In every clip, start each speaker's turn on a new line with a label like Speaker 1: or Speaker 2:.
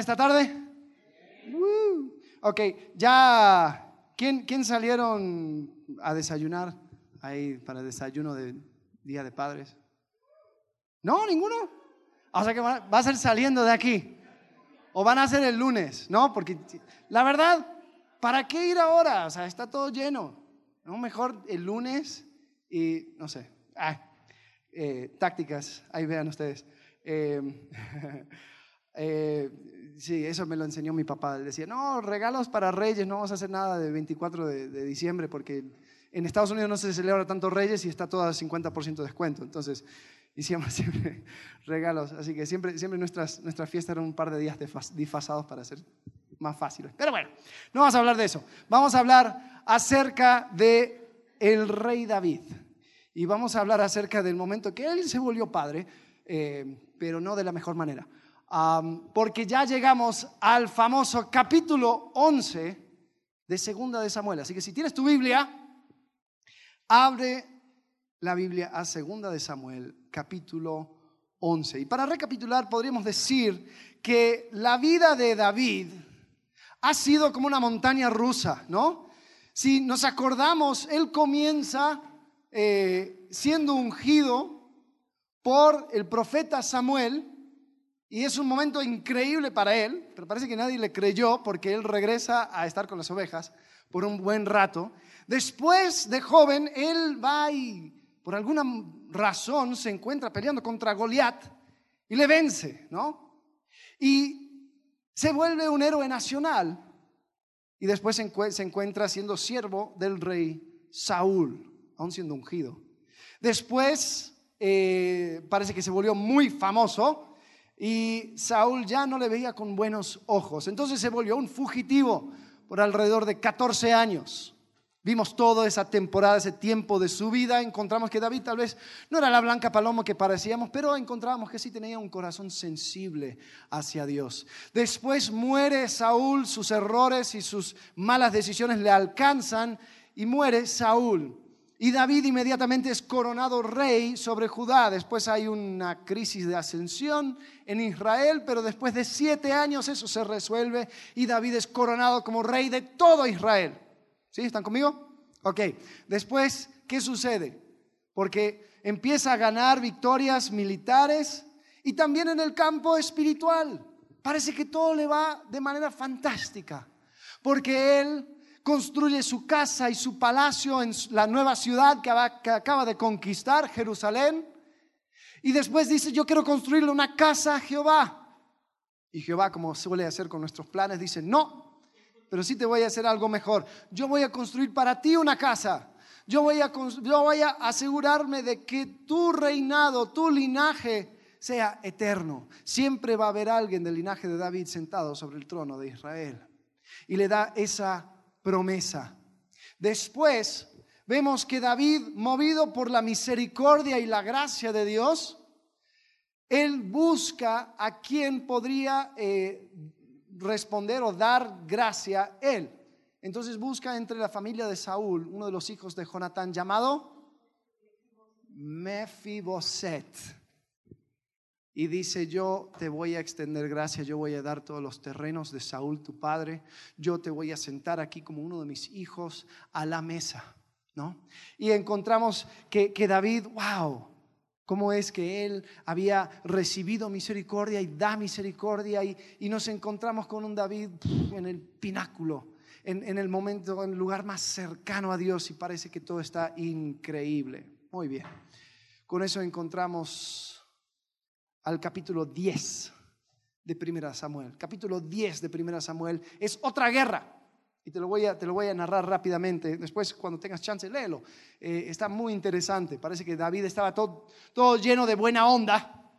Speaker 1: esta tarde? Woo. Ok, ya, ¿quién, ¿quién salieron a desayunar ahí para desayuno de Día de Padres? ¿No? ¿Ninguno? O sea que va va a ser saliendo de aquí. O van a ser el lunes, ¿no? Porque la verdad, ¿para qué ir ahora? O sea, está todo lleno. ¿No? Mejor el lunes y, no sé, ah, eh, tácticas, ahí vean ustedes. Eh, eh, sí, eso me lo enseñó mi papá. Él decía, no, regalos para Reyes, no vamos a hacer nada de 24 de, diciembre porque en Estados Unidos no se celebra tanto Reyes y está todo a 50% de descuento. Entonces, hicimos siempre regalos. Así que siempre, siempre nuestras, nuestras fiestas eran un par de días disfrazados para ser más fáciles. Pero bueno, no vamos a hablar de eso. Vamos a hablar acerca de el rey David. Y vamos a hablar acerca del momento que él se volvió padre, eh, pero no de la mejor manera. Porque ya llegamos al famoso capítulo 11 de Segunda de Samuel. Así que si tienes tu Biblia, abre la Biblia a Segunda de Samuel, capítulo 11. Y para recapitular, podríamos decir que la vida de David ha sido como una montaña rusa, ¿no? Si nos acordamos, él comienza eh, siendo ungido por el profeta Samuel y es un momento increíble para él, pero parece que nadie le creyó porque él regresa a estar con las ovejas por un buen rato. Después de joven, él va y por alguna razón se encuentra peleando contra Goliat y le vence, ¿no? Y se vuelve un héroe nacional y después se encuentra siendo siervo del rey Saúl, aún siendo ungido. Después eh, parece que se volvió muy famoso y Saúl ya no le veía con buenos ojos. Entonces se volvió un fugitivo por alrededor de 14 años. Vimos toda esa temporada, ese tiempo de su vida. Encontramos que David tal vez no era la blanca paloma que parecíamos, pero encontramos que sí tenía un corazón sensible hacia Dios. Después muere Saúl, sus errores y sus malas decisiones le alcanzan y muere Saúl. Y David inmediatamente es coronado rey sobre Judá. Después hay una crisis de ascensión en Israel, pero después de siete años eso se resuelve y David es coronado como rey de todo Israel. ¿Sí? ¿Están conmigo? Ok. Después, ¿qué sucede? Porque empieza a ganar victorias militares y también en el campo espiritual. Parece que todo le va de manera fantástica, porque él construye su casa y su palacio en la nueva ciudad que acaba de conquistar, Jerusalén. Y después dice, yo quiero construirle una casa a Jehová. Y Jehová, como suele hacer con nuestros planes, dice, no, pero sí te voy a hacer algo mejor. Yo voy a construir para ti una casa. Yo voy a, yo voy a asegurarme de que tu reinado, tu linaje sea eterno. Siempre va a haber alguien del linaje de David sentado sobre el trono de Israel. Y le da esa promesa. Después vemos que David, movido por la misericordia y la gracia de Dios, él busca a quien podría eh, responder o dar gracia él. Entonces busca entre la familia de Saúl uno de los hijos de Jonatán llamado Mefiboset. Y dice, yo te voy a extender gracia, yo voy a dar todos los terrenos de Saúl, tu padre, yo te voy a sentar aquí como uno de mis hijos a la mesa, ¿no? Y encontramos que, que David, wow, cómo es que Él había recibido misericordia y da misericordia y, nos encontramos con un David en el pináculo, en, en, el momento, en el lugar más cercano a Dios y parece que todo está increíble. Muy bien, con eso encontramos al capítulo 10 de Primera Samuel. Capítulo 10 de Primera Samuel es otra guerra. Y te lo voy a, te lo voy a narrar rápidamente. Después, cuando tengas chance, léelo. Eh, está muy interesante. Parece que David estaba todo, todo lleno de buena onda.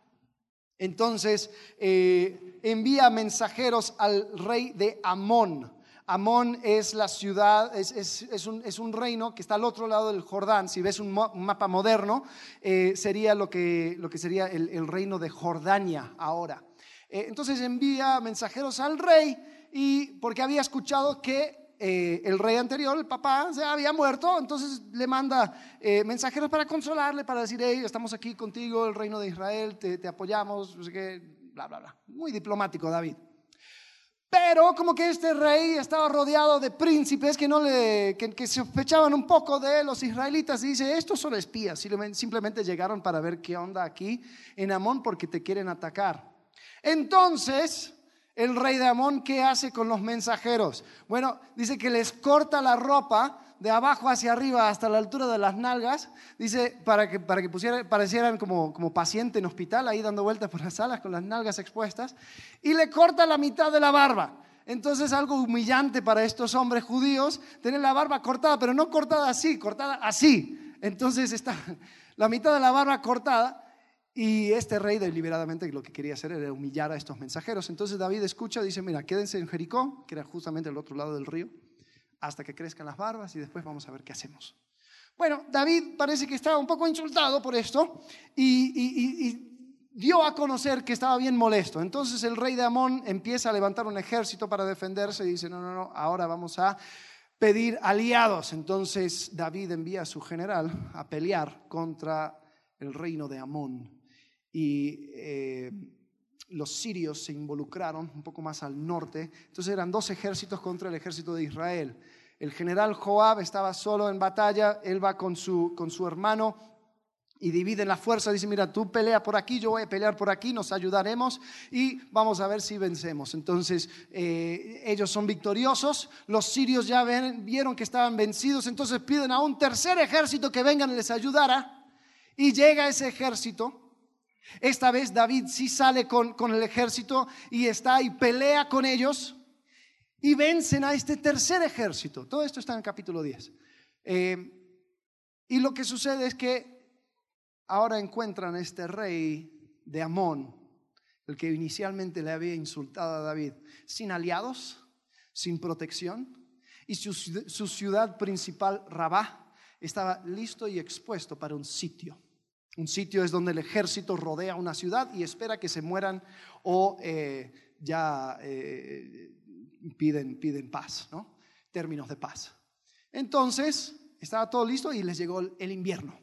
Speaker 1: Entonces, eh, envía mensajeros al rey de Amón. Amón es la ciudad, es, un, reino que está al otro lado del Jordán. Si ves un, mapa moderno, eh, sería lo que, lo que sería el, reino de Jordania ahora. entonces envía mensajeros al rey y porque había escuchado que eh, el rey anterior, el papá, se había muerto, entonces le manda eh, mensajeros para consolarle, para decir, hey, estamos aquí contigo, el reino de Israel, te, apoyamos, bla, bla, bla. Muy diplomático, David. Pero como que este rey estaba rodeado de príncipes que, no le, que, sospechaban un poco de los israelitas y dice, estos son espías, simplemente llegaron para ver qué onda aquí en Amón porque te quieren atacar. Entonces, el rey de Amón, ¿qué hace con los mensajeros? Bueno, dice que les corta la ropa de abajo hacia arriba hasta la altura de las nalgas, dice, para que, para que parecieran como, como paciente en hospital, ahí dando vueltas por las salas con las nalgas expuestas, y le corta la mitad de la barba. Entonces algo humillante para estos hombres judíos, tener la barba cortada, pero no cortada así, cortada así. Entonces está la mitad de la barba cortada y este rey deliberadamente lo que quería hacer era humillar a estos mensajeros. Entonces David escucha, dice, mira, quédense en Jericó, que era justamente el otro lado del río hasta que crezcan las barbas y después vamos a ver qué hacemos. Bueno, David parece que estaba un poco insultado por esto y, dio a conocer que estaba bien molesto. Entonces el rey de Amón empieza a levantar un ejército para defenderse y dice, no, no, no, ahora vamos a pedir aliados. Entonces David envía a su general a pelear contra el reino de Amón. Y eh, los sirios se involucraron un poco más al norte. Entonces eran dos ejércitos contra el ejército de Israel. El general Joab estaba solo en batalla, él va con su, con su hermano y dividen la fuerza, dice, mira, tú pelea por aquí, yo voy a pelear por aquí, nos ayudaremos y vamos a ver si vencemos. Entonces eh, ellos son victoriosos, los sirios ya vieron que estaban vencidos, entonces piden a un tercer ejército que vengan y les ayudara y llega ese ejército. Esta vez David sí sale con, con el ejército y está y pelea con ellos y vencen a este tercer ejército. Todo esto está en el capítulo 10. Eh, y lo que sucede es que ahora encuentran a este rey de Amón, el que inicialmente le había insultado a David, sin aliados, sin protección, y su, su ciudad principal, Rabá, estaba listo y expuesto para un sitio. Un sitio es donde el ejército rodea una ciudad y espera que se mueran o eh, ya eh, piden, piden paz, ¿no? Términos de paz. Entonces, estaba todo listo y les llegó el invierno.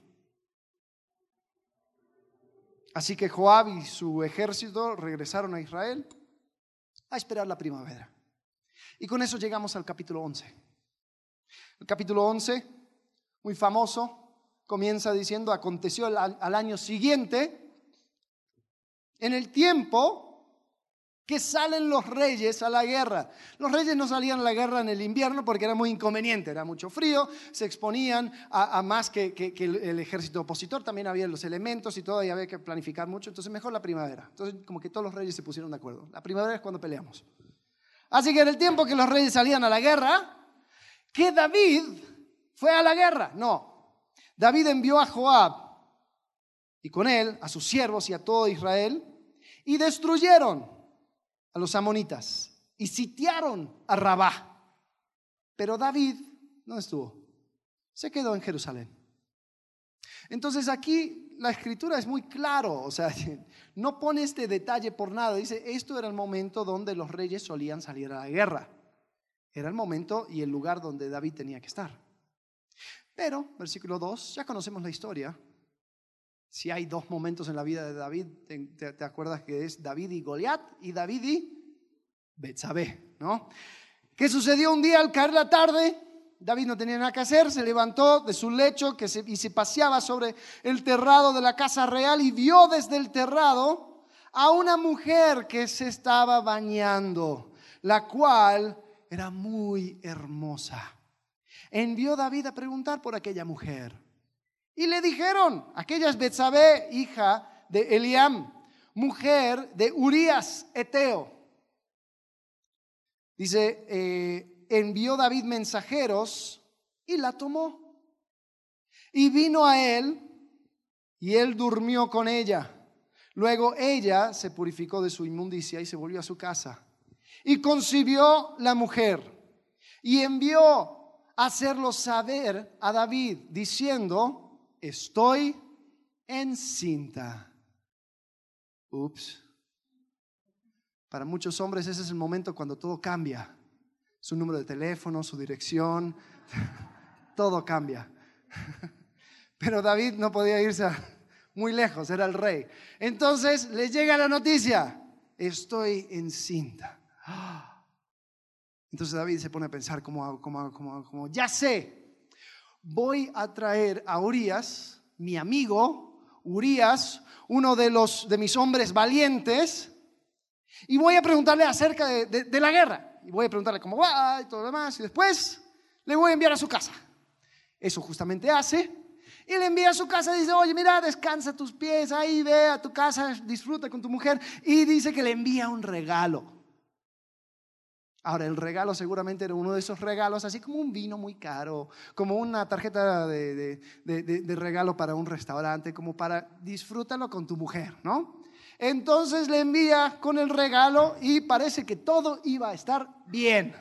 Speaker 1: Así que Joab y su ejército regresaron a Israel a esperar la primavera. Y con eso llegamos al capítulo 11. El capítulo 11, muy famoso, comienza diciendo, aconteció al año siguiente, en el tiempo que salen los reyes a la guerra. Los reyes no salían a la guerra en el invierno porque era muy inconveniente, era mucho frío, se exponían a, más que, el, ejército opositor, también había los elementos y todo, y había que planificar mucho, entonces mejor la primavera. Entonces como que todos los reyes se pusieron de acuerdo. La primavera es cuando peleamos. Así que en el tiempo que los reyes salían a la guerra, que David fue a la guerra. No, David envió a Joab y con él a sus siervos y a todo Israel y destruyeron a los amonitas y sitiaron a Rabá. Pero David no estuvo, se quedó en Jerusalén. Entonces aquí la escritura es muy claro, o sea, no pone este detalle por nada. Dice, esto era el momento donde los reyes solían salir a la guerra. Era el momento y el lugar donde David tenía que estar. Pero, versículo 2, ya conocemos la historia. Si hay dos momentos en la vida de David, te, acuerdas que es David y Goliat y David y Betsabé, ¿no? ¿Qué sucedió un día al caer la tarde? David no tenía nada que hacer, se levantó de su lecho que y se paseaba sobre el terrado de la casa real y vio desde el terrado a una mujer que se estaba bañando, la cual era muy hermosa. Envió David a preguntar por aquella mujer. Y le dijeron, aquella es Betsabé, hija de Eliam, mujer de Urías, Eteo. Dice, eh, envió David mensajeros y la tomó. Y vino a él y él durmió con ella. Luego ella se purificó de su inmundicia y se volvió a su casa. Y concibió la mujer y envió hacerlo saber a David, diciendo, estoy encinta. Ups. Para muchos hombres ese es el momento cuando todo cambia. Su número de teléfono, su dirección, todo cambia. Pero David no podía irse muy lejos, era el rey. Entonces le llega la noticia, estoy encinta. Entonces David se pone a pensar, como, como, como, como ya sé, voy a traer a Urias, mi amigo, Urias, uno de, los, de mis hombres valientes, y voy a preguntarle acerca de, de la guerra. Y voy a preguntarle cómo va y todo lo demás, y después le voy a enviar a su casa. Eso justamente hace. Y le envía a su casa y dice, oye, mira, descansa tus pies, ahí ve a tu casa, disfruta con tu mujer. Y dice que le envía un regalo. Ahora, el regalo seguramente era uno de esos regalos, así como un vino muy caro, como una tarjeta de, de, regalo para un restaurante, como para disfrútalo con tu mujer, ¿no? Entonces le envía con el regalo y parece que todo iba a estar bien.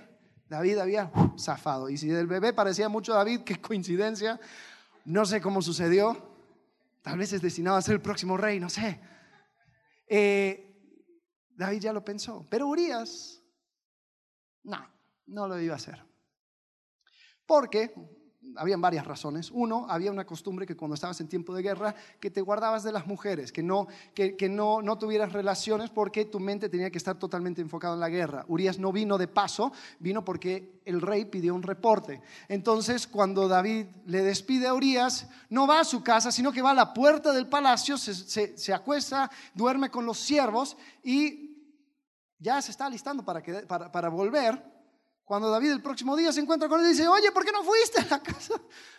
Speaker 1: David había zafado. Y si del bebé parecía mucho David, qué coincidencia, no sé cómo sucedió. Tal vez es destinado a ser el próximo rey, no sé. Eh, David ya lo pensó. Pero Urias no, no lo iba a hacer. Porque habían varias razones. Uno, había una costumbre que cuando estabas en tiempo de guerra, que te guardabas de las mujeres, que no, que, no, no tuvieras relaciones porque tu mente tenía que estar totalmente enfocada en la guerra. Urias no vino de paso, vino porque el rey pidió un reporte. Entonces, cuando David le despide a Urias, no va a su casa, sino que va a la puerta del palacio, se, se acuesta, duerme con los siervos y ya se está listando para, volver, cuando David el próximo día se encuentra con él y dice, oye, ¿por qué no fuiste a la casa,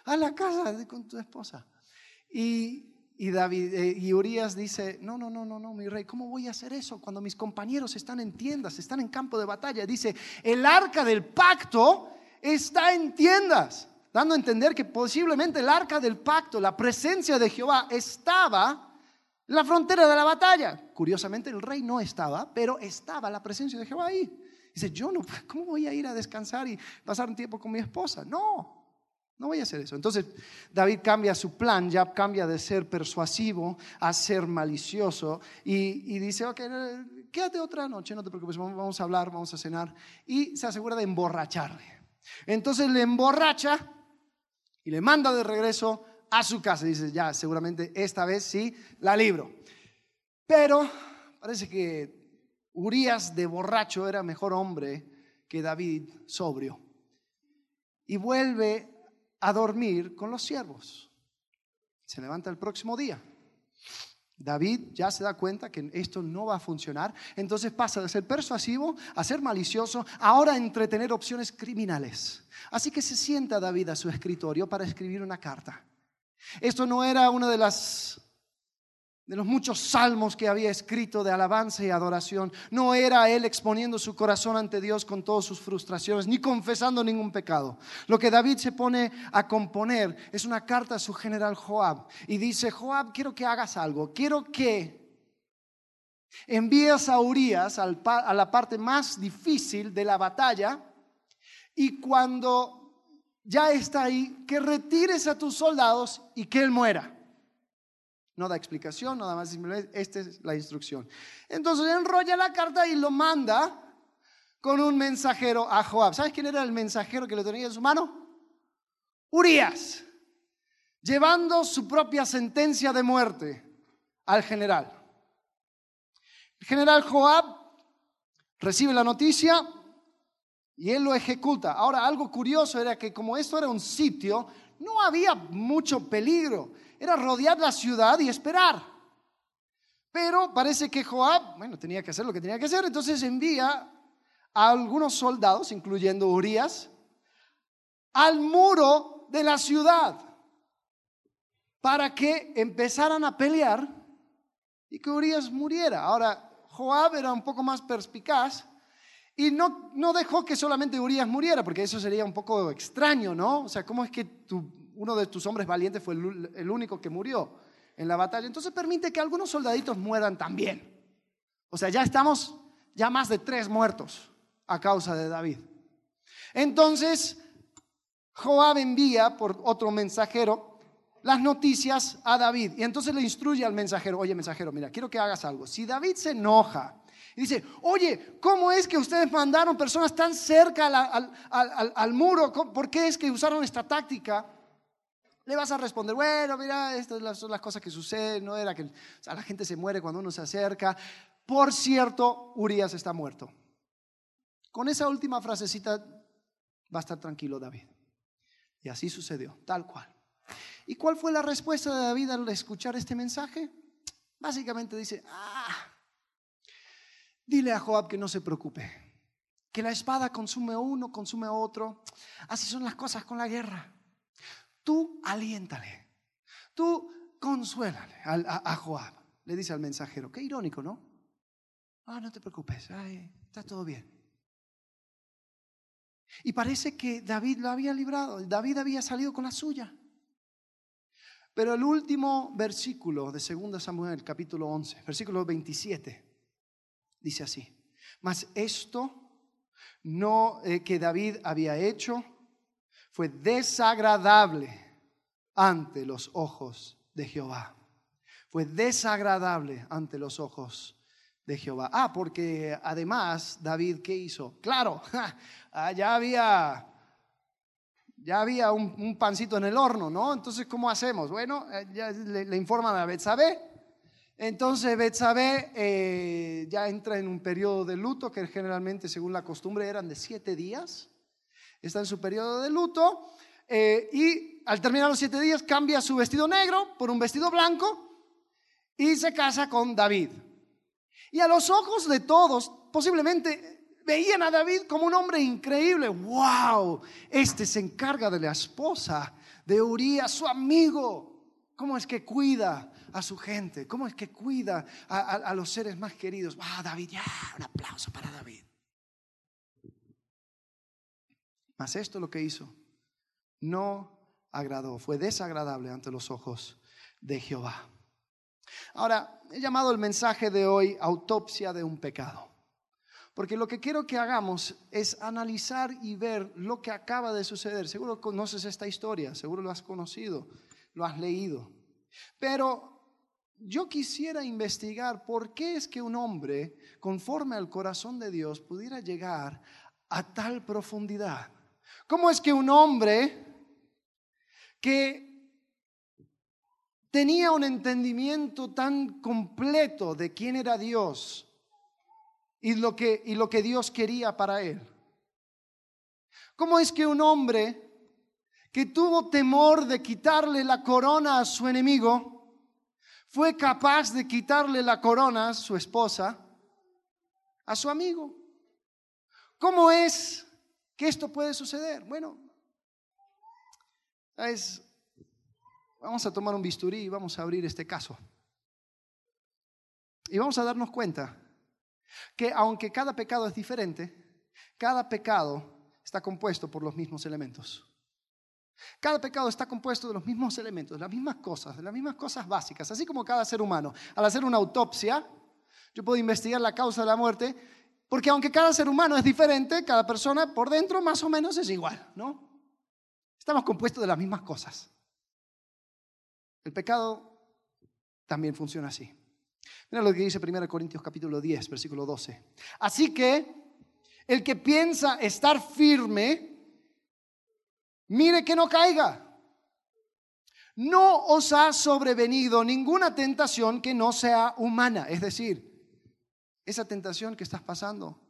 Speaker 1: a la casa con tu esposa? Y, David eh, y Urias dice, no, no, no, no, no, mi rey, ¿cómo voy a hacer eso cuando mis compañeros están en tiendas, están en campo de batalla? Dice, el arca del pacto está en tiendas, dando a entender que posiblemente el arca del pacto, la presencia de Jehová, estaba la frontera de la batalla. Curiosamente el rey no estaba, pero estaba la presencia de Jehová ahí. Dice, yo no, ¿cómo voy a ir a descansar y pasar un tiempo con mi esposa? No, no voy a hacer eso. Entonces David cambia su plan, ya cambia de ser persuasivo a ser malicioso y, dice, ok, quédate otra noche, no te preocupes, vamos a hablar, vamos a cenar. Y se asegura de emborracharle. Entonces le emborracha y le manda de regreso a su casa. Dice, ya, seguramente esta vez sí, la libro. Pero parece que Urias de borracho era mejor hombre que David sobrio. Y vuelve a dormir con los siervos. Se levanta el próximo día. David ya se da cuenta que esto no va a funcionar, entonces pasa de ser persuasivo a ser malicioso, ahora a entretener opciones criminales. Así que se sienta David a su escritorio para escribir una carta. Esto no era uno de las de los muchos salmos que había escrito de alabanza y adoración. No era él exponiendo su corazón ante Dios con todas sus frustraciones, ni confesando ningún pecado. Lo que David se pone a componer es una carta a su general Joab y dice, Joab, quiero que hagas algo, quiero que envíes a Urias a la parte más difícil de la batalla y cuando ya está ahí, que retires a tus soldados y que él muera. No da explicación, nada más esta es la instrucción. Entonces enrolla la carta y lo manda con un mensajero a Joab. ¿Sabes quién era el mensajero que le tenía en su mano? Urias, llevando su propia sentencia de muerte al general. El general Joab recibe la noticia, y él lo ejecuta. Ahora, algo curioso era que como esto era un sitio, no había mucho peligro. Era rodear la ciudad y esperar. Pero parece que Joab, bueno, tenía que hacer lo que tenía que hacer, entonces envía a algunos soldados, incluyendo Urias, al muro de la ciudad para que empezaran a pelear y que Urias muriera. Ahora, Joab era un poco más perspicaz y no, no dejó que solamente Urias muriera, porque eso sería un poco extraño, ¿no? O sea, ¿cómo es que uno de tus hombres valientes fue el, único que murió en la batalla? Entonces permite que algunos soldaditos mueran también. O sea, ya estamos, ya más de tres muertos a causa de David. Entonces, Joab envía por otro mensajero las noticias a David. Y entonces le instruye al mensajero, oye mensajero, mira, quiero que hagas algo. Si David se enoja y dice, oye, ¿cómo es que ustedes mandaron personas tan cerca al, muro? ¿Por qué es que usaron esta táctica? Le vas a responder, bueno, mira, estas son las cosas que suceden, no era que la gente se muere cuando uno se acerca. Por cierto, Urias está muerto. Con esa última frasecita va a estar tranquilo David. Y así sucedió, tal cual. ¿Y cuál fue la respuesta de David al escuchar este mensaje? Básicamente dice, ah, dile a Joab que no se preocupe, que la espada consume a uno, consume a otro. Así son las cosas con la guerra. Tú aliéntale, tú consuélale a, Joab. Le dice al mensajero, qué irónico, ¿no? Ah, no te preocupes, está todo bien. Y parece que David lo había librado, David había salido con la suya. Pero el último versículo de 2 Samuel, capítulo 11, versículo 27, dice así, mas esto no eh, que David había hecho fue desagradable ante los ojos de Jehová. Fue desagradable ante los ojos de Jehová. Ah, porque además David, ¿qué hizo? Claro, ah, ya había, ya había un, pancito en el horno, ¿no? Entonces, ¿cómo hacemos? Bueno, eh, ya le, informan a Betsabé. Entonces, Betsabé eh, ya entra en un periodo de luto que generalmente, según la costumbre, eran de siete días. Está en su periodo de luto. Eh, y al terminar los siete días cambia su vestido negro por un vestido blanco y se casa con David. Y a los ojos de todos, posiblemente veían a David como un hombre increíble. ¡Wow! Este se encarga de la esposa de Urias, su amigo. ¿Cómo es que cuida a su gente? ¿Cómo es que cuida a, los seres más queridos? ¡Ah, David! Ya, un aplauso para David. Mas esto lo que hizo no agradó, fue desagradable ante los ojos de Jehová. Ahora, he llamado el mensaje de hoy autopsia de un pecado. Porque lo que quiero que hagamos es analizar y ver lo que acaba de suceder. Seguro conoces esta historia, seguro lo has conocido, lo has leído. Pero yo quisiera investigar por qué es que un hombre, conforme al corazón de Dios, pudiera llegar a tal profundidad. ¿Cómo es que un hombre que tenía un entendimiento tan completo de quién era Dios y lo que, y lo que Dios quería para él. ¿Cómo es que un hombre que tuvo temor de quitarle la corona a su enemigo fue capaz de quitarle la corona su esposa, a su amigo? ¿Cómo es que esto puede suceder? Bueno, es Vamos a tomar un bisturí y vamos a abrir este caso. Y vamos a darnos cuenta que aunque cada pecado es diferente, cada pecado está compuesto por los mismos elementos. Cada pecado está compuesto de los mismos elementos, de las mismas cosas, de las mismas cosas básicas, así como cada ser humano. Al hacer una autopsia, yo puedo investigar la causa de la muerte, porque aunque cada ser humano es diferente, cada persona por dentro más o menos es igual, ¿no? Estamos compuestos de las mismas cosas. El pecado también funciona así. Mira lo que dice 1 Corintios capítulo 10, versículo 12. Así que el que piensa estar firme, mire que no caiga. No os ha sobrevenido ninguna tentación que no sea humana. Es decir, esa tentación que estás pasando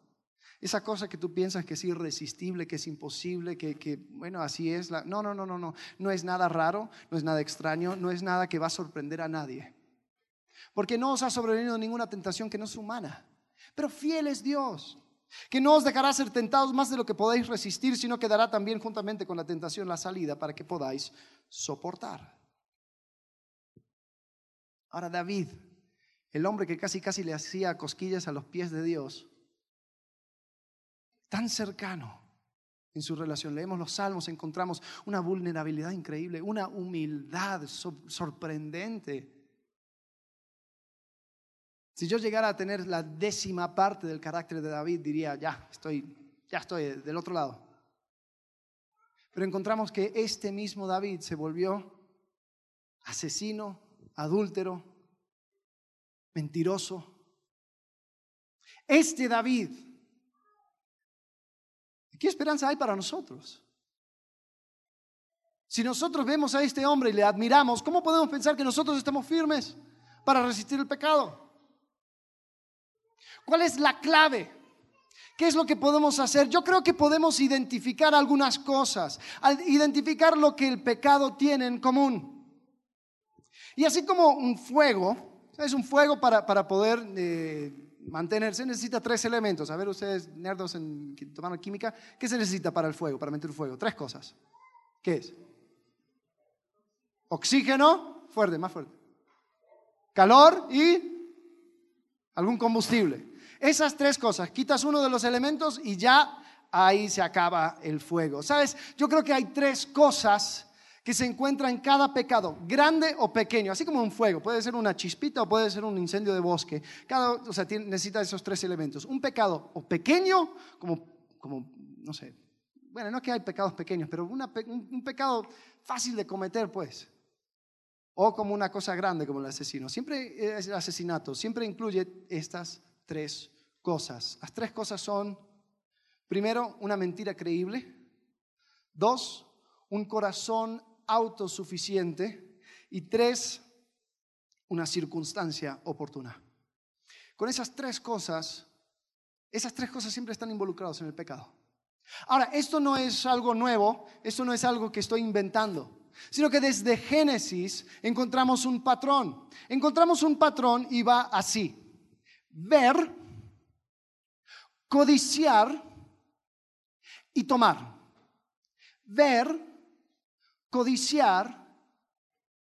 Speaker 1: esa cosa que tú piensas que es irresistible, que es imposible, que, bueno, así es. La... No, no, no, no, no. No es nada raro, no es nada extraño, no es nada que va a sorprender a nadie. Porque no os ha sobrevenido ninguna tentación que no es humana. Pero fiel es Dios, que no os dejará ser tentados más de lo que podáis resistir, sino que dará también juntamente con la tentación la salida para que podáis soportar. Ahora David, el hombre que casi casi le hacía cosquillas a los pies de Dios, tan cercano en su relación. Leemos los salmos, encontramos una vulnerabilidad increíble, una humildad sorprendente. Si yo llegara a tener la décima parte del carácter de David, diría, ya, estoy, ya estoy del otro lado. Pero encontramos que este mismo David se volvió asesino, adúltero, mentiroso. Este David ¿Qué esperanza hay para nosotros? Si nosotros vemos a este hombre y le admiramos, ¿cómo podemos pensar que nosotros estamos firmes para resistir el pecado? ¿Cuál es la clave? ¿Qué es lo que podemos hacer? Yo creo que podemos identificar algunas cosas, identificar lo que el pecado tiene en común. Y así como un fuego, es un fuego para, para poder eh, mantenerse, necesita tres elementos. A ver, ustedes, nerdos en tomando química, ¿qué se necesita para el fuego, para meter fuego? Tres cosas. ¿Qué es? Oxígeno, fuerte, más fuerte. Calor y algún combustible. Esas tres cosas, quitas uno de los elementos y ya ahí se acaba el fuego. ¿Sabes? Yo creo que hay tres cosas que se encuentran en cada pecado, grande o pequeño, así como un fuego, puede ser una chispita o puede ser un incendio de bosque. Cada, o sea, necesita esos tres elementos. Un pecado o pequeño, como, como no sé, bueno, no es que hay pecados pequeños, pero un pecado fácil de cometer, pues. O como una cosa grande como el asesino. Siempre el asesinato, siempre incluye estas tres cosas. Las tres cosas son, primero, una mentira creíble. Dos, un corazón autosuficiente. Y tres, una circunstancia oportuna. Con esas tres cosas, esas tres cosas siempre están involucradas en el pecado. Ahora, esto no es algo nuevo, esto no es algo que estoy inventando, sino que desde Génesis encontramos un patrón. Encontramos un patrón y va así. Ver, codiciar y tomar. Ver, codiciar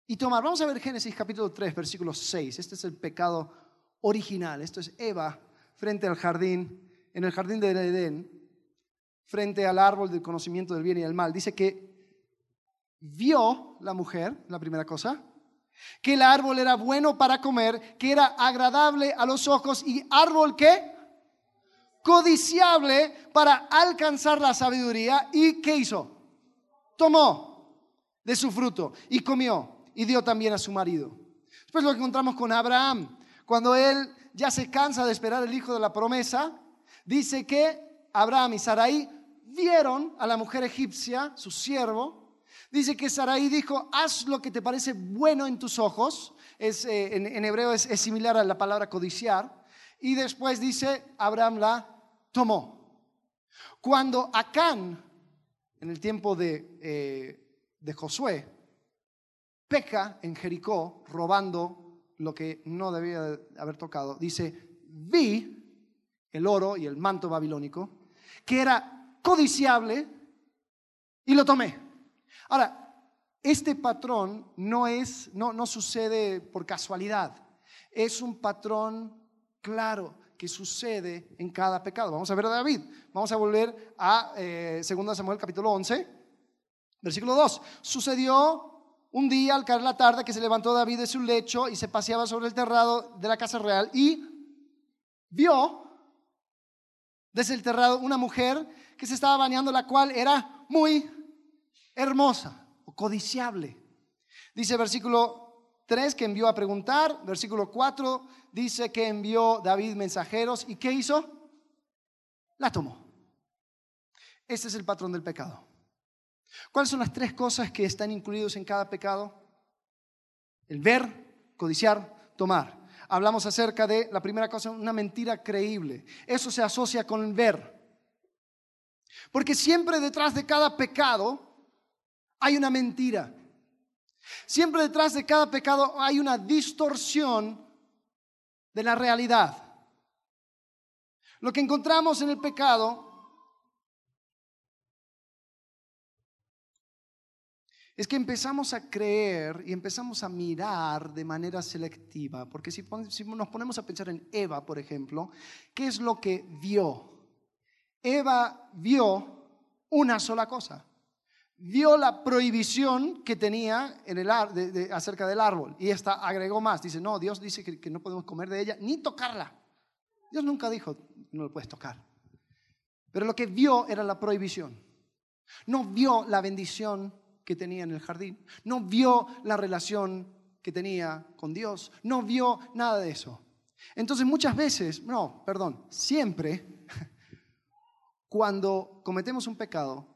Speaker 1: y tomar. Vamos a ver Génesis capítulo 3, versículo 6. Este es el pecado original. Esto es Eva frente al jardín, en el jardín de Edén, frente al árbol del conocimiento del bien y del mal. Dice que vio la mujer, la primera cosa, que el árbol era bueno para comer, que era agradable a los ojos y árbol que codiciable para alcanzar la sabiduría. ¿Y qué hizo? Tomó de su fruto y comió y dio también a su marido. Después lo encontramos con Abraham. Cuando él ya se cansa de esperar el hijo de la promesa, dice que Abraham y Sarai vieron a la mujer egipcia, su siervo. Dice que Sarai dijo, haz lo que te parece bueno en tus ojos. Es, eh, en, hebreo es, similar a la palabra codiciar. Y después dice, Abraham la tomó. Cuando Acán, en el tiempo de, eh, de Josué, peca en Jericó robando lo que no debía haber tocado, dice, vi el oro y el manto babilónico, que era codiciable, y lo tomé. Ahora, este patrón no es, no, no sucede por casualidad, es un patrón claro que sucede en cada pecado. Vamos a ver a David. Vamos a volver a eh, 2 Samuel capítulo 11, versículo 2. Sucedió un día al caer la tarde que se levantó David de su lecho y se paseaba sobre el terrado de la casa real y vio desde el terrado una mujer que se estaba bañando, la cual era muy hermosa o codiciable. Dice versículo 3 que envió a preguntar, versículo 4 dice que envió David mensajeros y ¿qué hizo? La tomó. Este es el patrón del pecado. ¿Cuáles son las tres cosas que están incluidos en cada pecado? El ver, codiciar, tomar. Hablamos acerca de la primera cosa, una mentira creíble. Eso se asocia con el ver. Porque siempre detrás de cada pecado hay una mentira. Siempre detrás de cada pecado hay una distorsión de la realidad. Lo que encontramos en el pecado es que empezamos a creer y empezamos a mirar de manera selectiva, porque si, nos ponemos a pensar en Eva, por ejemplo, ¿qué es lo que vio? Eva vio una sola cosa vio la prohibición que tenía en el acerca del árbol y esta agregó más. Dice, no, Dios dice que, que, no podemos comer de ella ni tocarla. Dios nunca dijo, no lo puedes tocar. Pero lo que vio era la prohibición. No vio la bendición que tenía en el jardín. No vio la relación que tenía con Dios. No vio nada de eso. Entonces muchas veces, no, perdón, siempre, cuando cometemos un pecado,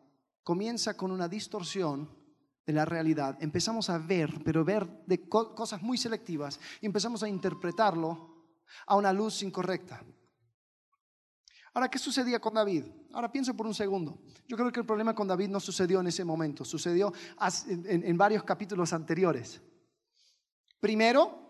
Speaker 1: comienza con una distorsión de la realidad. Empezamos a ver, pero ver de cosas muy selectivas y empezamos a interpretarlo a una luz incorrecta. Ahora, ¿qué sucedía con David? Ahora pienso por un segundo. Yo creo que el problema con David no sucedió en ese momento, sucedió en, varios capítulos anteriores. Primero,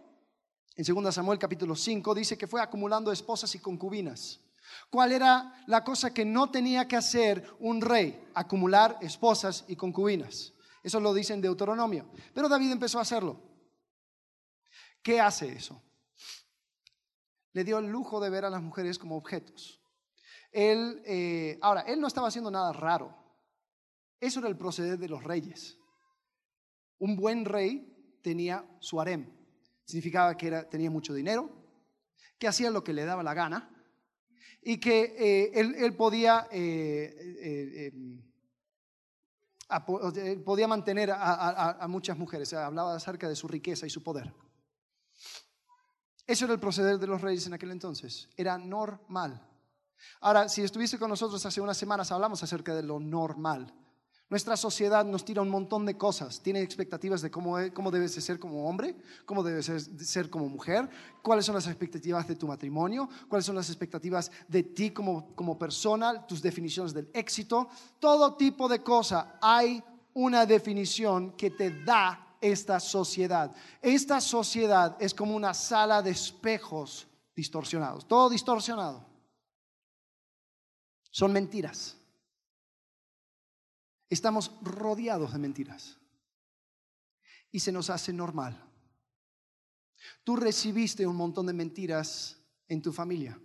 Speaker 1: en 2 Samuel capítulo 5, dice que fue acumulando esposas y concubinas. ¿Cuál era la cosa que no tenía que hacer un rey? Acumular esposas y concubinas. Eso lo dice en Deuteronomio. Pero David empezó a hacerlo. ¿Qué hace eso? Le dio el lujo de ver a las mujeres como objetos. Él, eh, ahora, él no estaba haciendo nada raro. Eso era el proceder de los reyes. Un buen rey tenía su harem. Significaba que era, tenía mucho dinero, que hacía lo que le daba la gana y que eh, él, podía, eh, podía mantener a, muchas mujeres. hablaba acerca de su riqueza y su poder. Eso era el proceder de los reyes en aquel entonces. Era normal. Ahora, si estuviste con nosotros hace unas semanas, hablamos acerca de lo normal. Nuestra sociedad nos tira un montón de cosas, tiene expectativas de cómo, cómo debes de ser como hombre, cómo debes de ser como mujer, cuáles son las expectativas de tu matrimonio, cuáles son las expectativas de ti como, como persona, tus definiciones del éxito, todo tipo de cosa. Hay una definición que te da esta sociedad. Esta sociedad es como una sala de espejos distorsionados, todo distorsionado. Son mentiras. Estamos rodeados de mentiras. Y se nos hace normal. Tú recibiste un montón de mentiras en tu familia.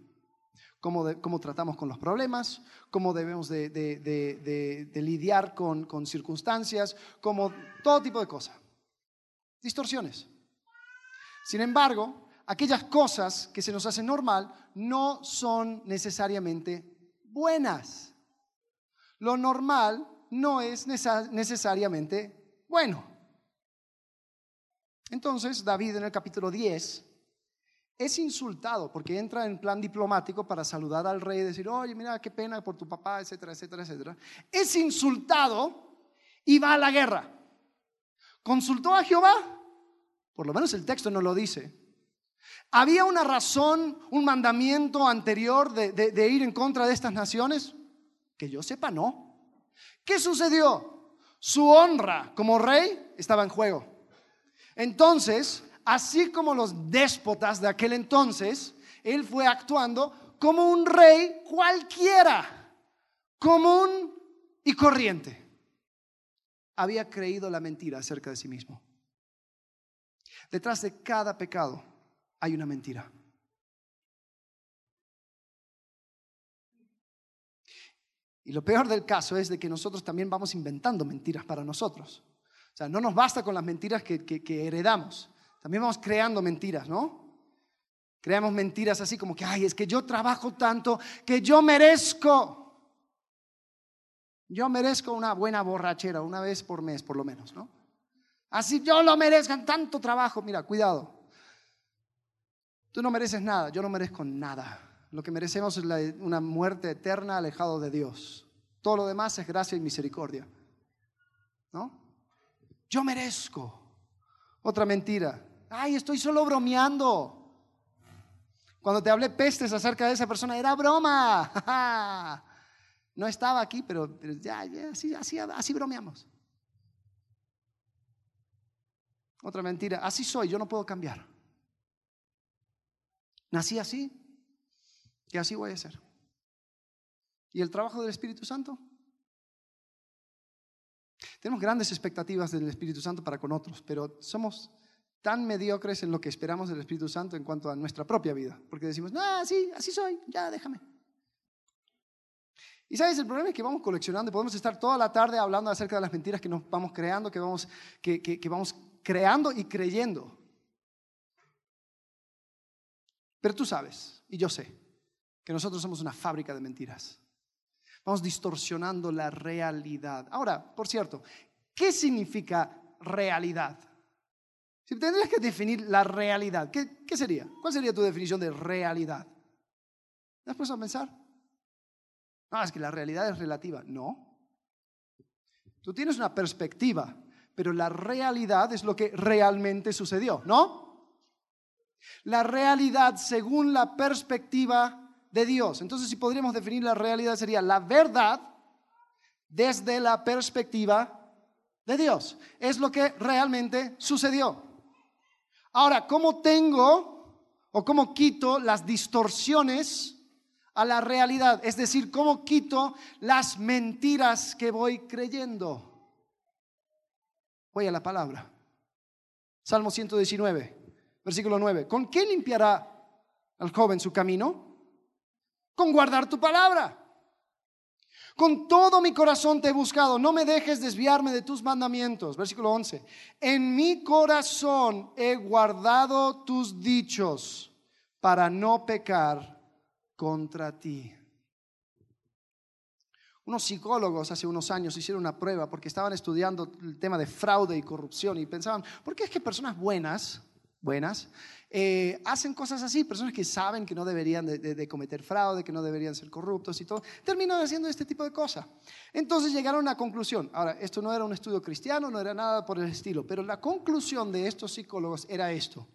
Speaker 1: Cómo, tratamos con los problemas, cómo debemos de, lidiar con, con, circunstancias, como todo tipo de cosas. Distorsiones. Sin embargo, aquellas cosas que se nos hacen normal no son necesariamente buenas. Lo normal no es necesariamente bueno. Entonces David en el capítulo 10 es insultado porque entra en plan diplomático para saludar al rey y decir, oye, mira, qué pena por tu papá, etcétera, etcétera, etcétera. Es insultado y va a la guerra. ¿Consultó a Jehová? Por lo menos el texto no lo dice. ¿Había una razón, un mandamiento anterior de, ir en contra de estas naciones? Que yo sepa, no. ¿Qué sucedió? Su honra como rey estaba en juego. Entonces, así como los déspotas de aquel entonces, él fue actuando como un rey cualquiera, común y corriente. Había creído la mentira acerca de sí mismo. Detrás de cada pecado hay una mentira. Y lo peor del caso es de que nosotros también vamos inventando mentiras para nosotros. O sea, no nos basta con las mentiras que, heredamos. También vamos creando mentiras, ¿no? Creamos mentiras así como que, ay, es que yo trabajo tanto que yo merezco. Yo merezco una buena borrachera, una vez por mes por lo menos, ¿no? Así yo lo merezcan tanto trabajo. Mira, cuidado. Tú no mereces nada, yo no merezco nada. Lo que merecemos es una muerte eterna alejado de Dios. Todo lo demás es gracia y misericordia. ¿No? Yo merezco. Otra mentira. Ay, estoy solo bromeando. Cuando te hablé pestes acerca de esa persona, era broma. No estaba aquí, pero, ya, así, así, así bromeamos. Otra mentira. Así soy, yo no puedo cambiar. Nací así y así voy a ser. ¿Y el trabajo del Espíritu Santo? Tenemos grandes expectativas del Espíritu Santo para con otros, pero somos tan mediocres en lo que esperamos del Espíritu Santo en cuanto a nuestra propia vida, porque decimos, ah, sí, así soy, ya déjame. Y sabes, el problema es que vamos coleccionando, podemos estar toda la tarde hablando acerca de las mentiras que nos vamos creando, que vamos, que vamos creando y creyendo. Pero tú sabes, y yo sé, que nosotros somos una fábrica de mentiras. Vamos distorsionando la realidad. Ahora, por cierto, ¿qué significa realidad? Si tendrías que definir la realidad, ¿qué, ¿qué, sería? ¿Cuál sería tu definición de realidad? ¿Te has puesto a pensar? No, es que la realidad es relativa. No. Tú tienes una perspectiva, pero la realidad es lo que realmente sucedió, ¿no? La realidad según la perspectiva de Dios. Entonces, si podríamos definir la realidad, sería la verdad desde la perspectiva de Dios. Es lo que realmente sucedió. Ahora, ¿cómo tengo o cómo quito las distorsiones a la realidad? Es decir, ¿cómo quito las mentiras que voy creyendo? Voy a la palabra. Salmo 119, versículo 9. ¿Con qué limpiará al joven su camino? Con guardar tu palabra. Con todo mi corazón te he buscado, no me dejes desviarme de tus mandamientos. Versículo 11. En mi corazón he guardado tus dichos para no pecar contra ti. Unos psicólogos hace unos años hicieron una prueba porque estaban estudiando el tema de fraude y corrupción y pensaban, ¿por qué es que personas buenas, buenas, eh, hacen cosas así? Personas que saben que no deberían de, cometer fraude, que no deberían ser corruptos y todo, terminan haciendo este tipo de cosas. Entonces llegaron a una conclusión. Ahora, esto no era un estudio cristiano, no era nada por el estilo, pero la conclusión de estos psicólogos era esto.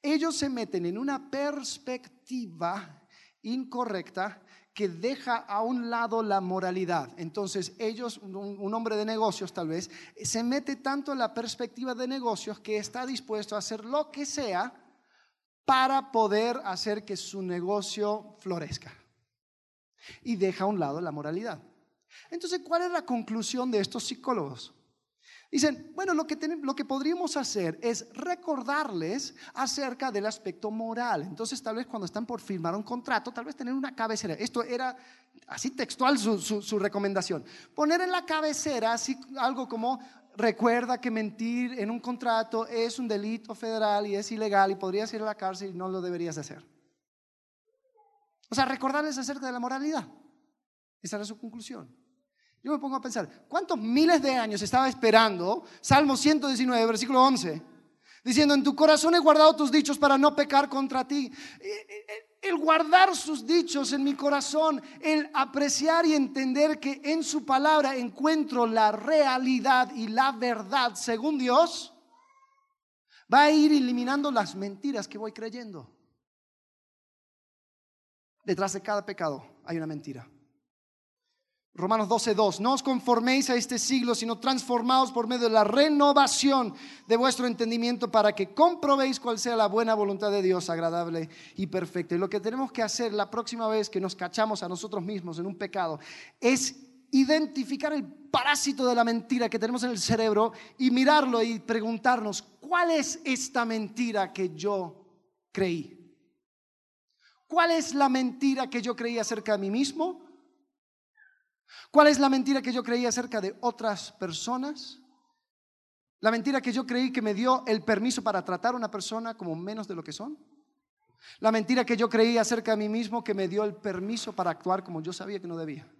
Speaker 1: Ellos se meten en una perspectiva incorrecta que deja a un lado la moralidad. Entonces ellos, un, hombre de negocios tal vez, se mete tanto en la perspectiva de negocios que está dispuesto a hacer lo que sea para poder hacer que su negocio florezca. Y deja a un lado la moralidad. Entonces, ¿cuál es la conclusión de estos psicólogos? Dicen, bueno, lo que, lo que podríamos hacer es recordarles acerca del aspecto moral. Entonces, tal vez cuando están por firmar un contrato, tal vez tener una cabecera. Esto era así textual su, su, recomendación. Poner en la cabecera así algo como, recuerda que mentir en un contrato es un delito federal y es ilegal y podrías ir a la cárcel y no lo deberías hacer. O sea, recordarles acerca de la moralidad. Esa era su conclusión. Yo me pongo a pensar, ¿cuántos miles de años estaba esperando Salmo 119, versículo 11? Diciendo, en tu corazón he guardado tus dichos para no pecar contra ti. Eh, eh, eh, el guardar sus dichos en mi corazón, el apreciar y entender que en su palabra encuentro la realidad y la verdad según Dios, va a ir eliminando las mentiras que voy creyendo. Detrás de cada pecado hay una mentira. Romanos 12:2, no os conforméis a este siglo, sino transformaos por medio de la renovación de vuestro entendimiento para que comprobéis cuál sea la buena voluntad de Dios, agradable y perfecta. Y lo que tenemos que hacer la próxima vez que nos cachamos a nosotros mismos en un pecado es identificar el parásito de la mentira que tenemos en el cerebro y mirarlo y preguntarnos, ¿cuál es esta mentira que yo creí? ¿Cuál es la mentira que yo creí acerca de mí mismo? ¿Cuál es la mentira que yo creí acerca de otras personas? La mentira que yo creí que me dio el permiso para tratar a una persona como menos de lo que son. La mentira que yo creí acerca de mí mismo que me dio el permiso para actuar como yo sabía que no debía.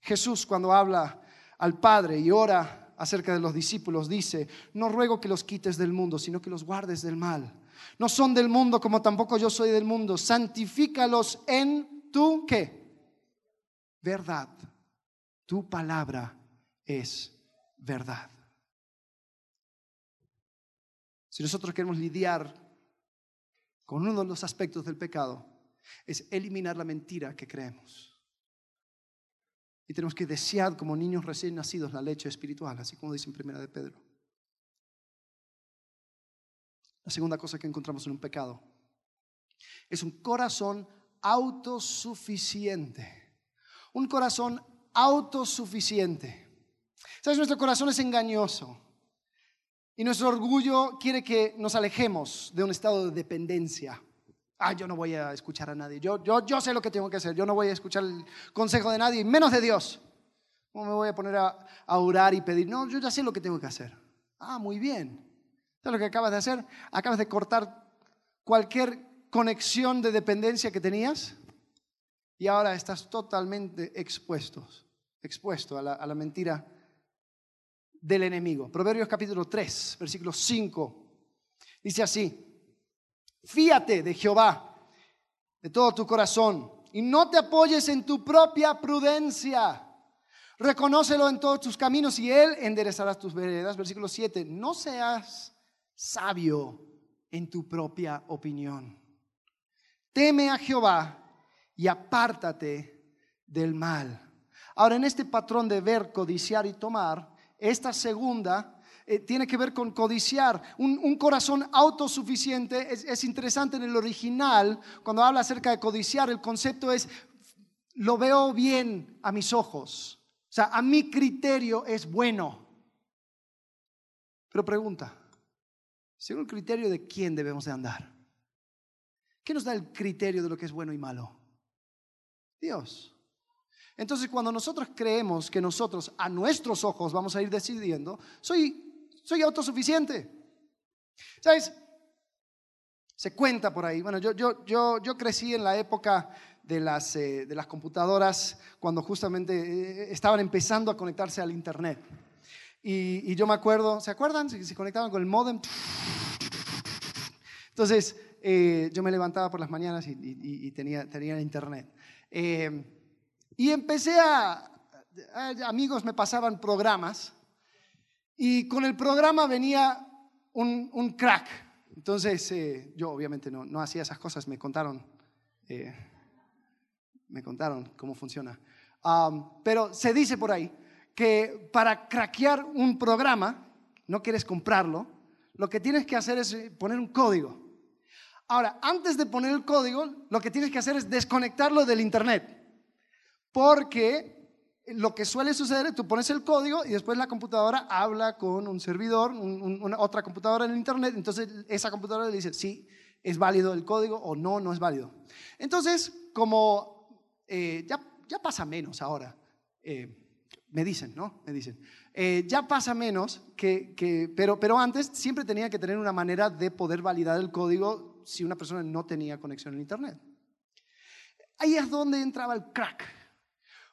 Speaker 1: Jesús cuando habla al Padre y ora acerca de los discípulos dice, no ruego que los quites del mundo, sino que los guardes del mal. No son del mundo como tampoco yo soy del mundo. Santifícalos en tu qué? Verdad. Tu palabra es verdad. Si nosotros queremos lidiar con uno de los aspectos del pecado, es eliminar la mentira que creemos. Y tenemos que desear como niños recién nacidos la leche espiritual, así como dice en Primera de Pedro. La segunda cosa que encontramos en un pecado es un corazón autosuficiente un corazón autosuficiente. ¿Sabes? Nuestro corazón es engañoso. Y nuestro orgullo quiere que nos alejemos de un estado de dependencia. Ah, yo no voy a escuchar a nadie. Yo, yo, yo sé lo que tengo que hacer. Yo no voy a escuchar el consejo de nadie, menos de Dios. ¿Cómo me voy a poner a, a orar y pedir? No, yo ya sé lo que tengo que hacer. Ah, muy bien. ¿Sabes lo que acabas de hacer? Acabas de cortar cualquier conexión de dependencia que tenías y ahora estás totalmente expuesto, a la, a la mentira del enemigo. Proverbios capítulo 3, versículo 5, dice así, fíate de Jehová de todo tu corazón y no te apoyes en tu propia prudencia. Reconócelo en todos tus caminos y Él enderezará tus veredas. Versículo 7, no seas sabio en tu propia opinión. Teme a Jehová y apártate del mal. Ahora, en este patrón de ver, codiciar y tomar, esta segunda eh, tiene que ver con codiciar. Un, corazón autosuficiente es, es, interesante en el original, cuando habla acerca de codiciar, el concepto es, lo veo bien a mis ojos. O sea, a mi criterio es bueno. Pero pregunta, según el criterio de quién debemos de andar. ¿Qué nos da el criterio de lo que es bueno y malo? Dios. Entonces, cuando nosotros creemos que nosotros a nuestros ojos vamos a ir decidiendo, soy, soy autosuficiente. ¿Sabes? Se cuenta por ahí. Bueno, yo, yo, yo, yo crecí en la época de las, eh, de las computadoras cuando justamente eh, estaban empezando a conectarse al Internet. Y, yo me acuerdo, ¿se acuerdan? Se, se conectaban con el modem. Entonces, eh, yo me levantaba por las mañanas y, tenía, tenía Internet. Y empecé a, amigos me pasaban programas y con el programa venía un, crack. Entonces eh, yo obviamente no, no, hacía esas cosas, me contaron, eh, me contaron cómo funciona. pero se dice por ahí que para craquear un programa, no quieres comprarlo, lo que tienes que hacer es poner un código. Ahora, antes de poner el código, lo que tienes que hacer es desconectarlo del Internet. Porque lo que suele suceder es tú pones el código y después la computadora habla con un servidor, una, otra computadora en el Internet, entonces esa computadora le dice si es válido el código o no, no es válido. Entonces, como eh, ya, ya, pasa menos ahora, eh, me dicen, ¿no? Me dicen, eh, ya pasa menos, que, que, pero, pero antes siempre tenía que tener una manera de poder validar el código si una persona no tenía conexión en Internet. Ahí es donde entraba el crack.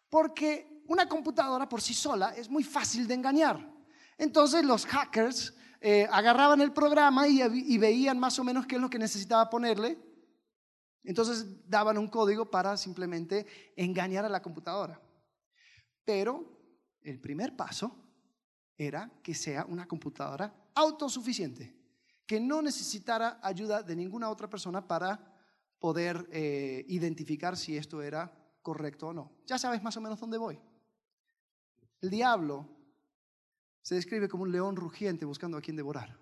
Speaker 1: Porque una computadora por sí sola es muy fácil de engañar. Entonces los hackers eh, agarraban el programa y, y veían más o menos qué es lo que necesitaba ponerle. Entonces daban un código para simplemente engañar a la computadora. Pero el primer paso era que sea una computadora autosuficiente, que no necesitara ayuda de ninguna otra persona para poder eh, identificar si esto era correcto o no. Ya sabes más o menos dónde voy. El diablo se describe como un león rugiente buscando a quien devorar.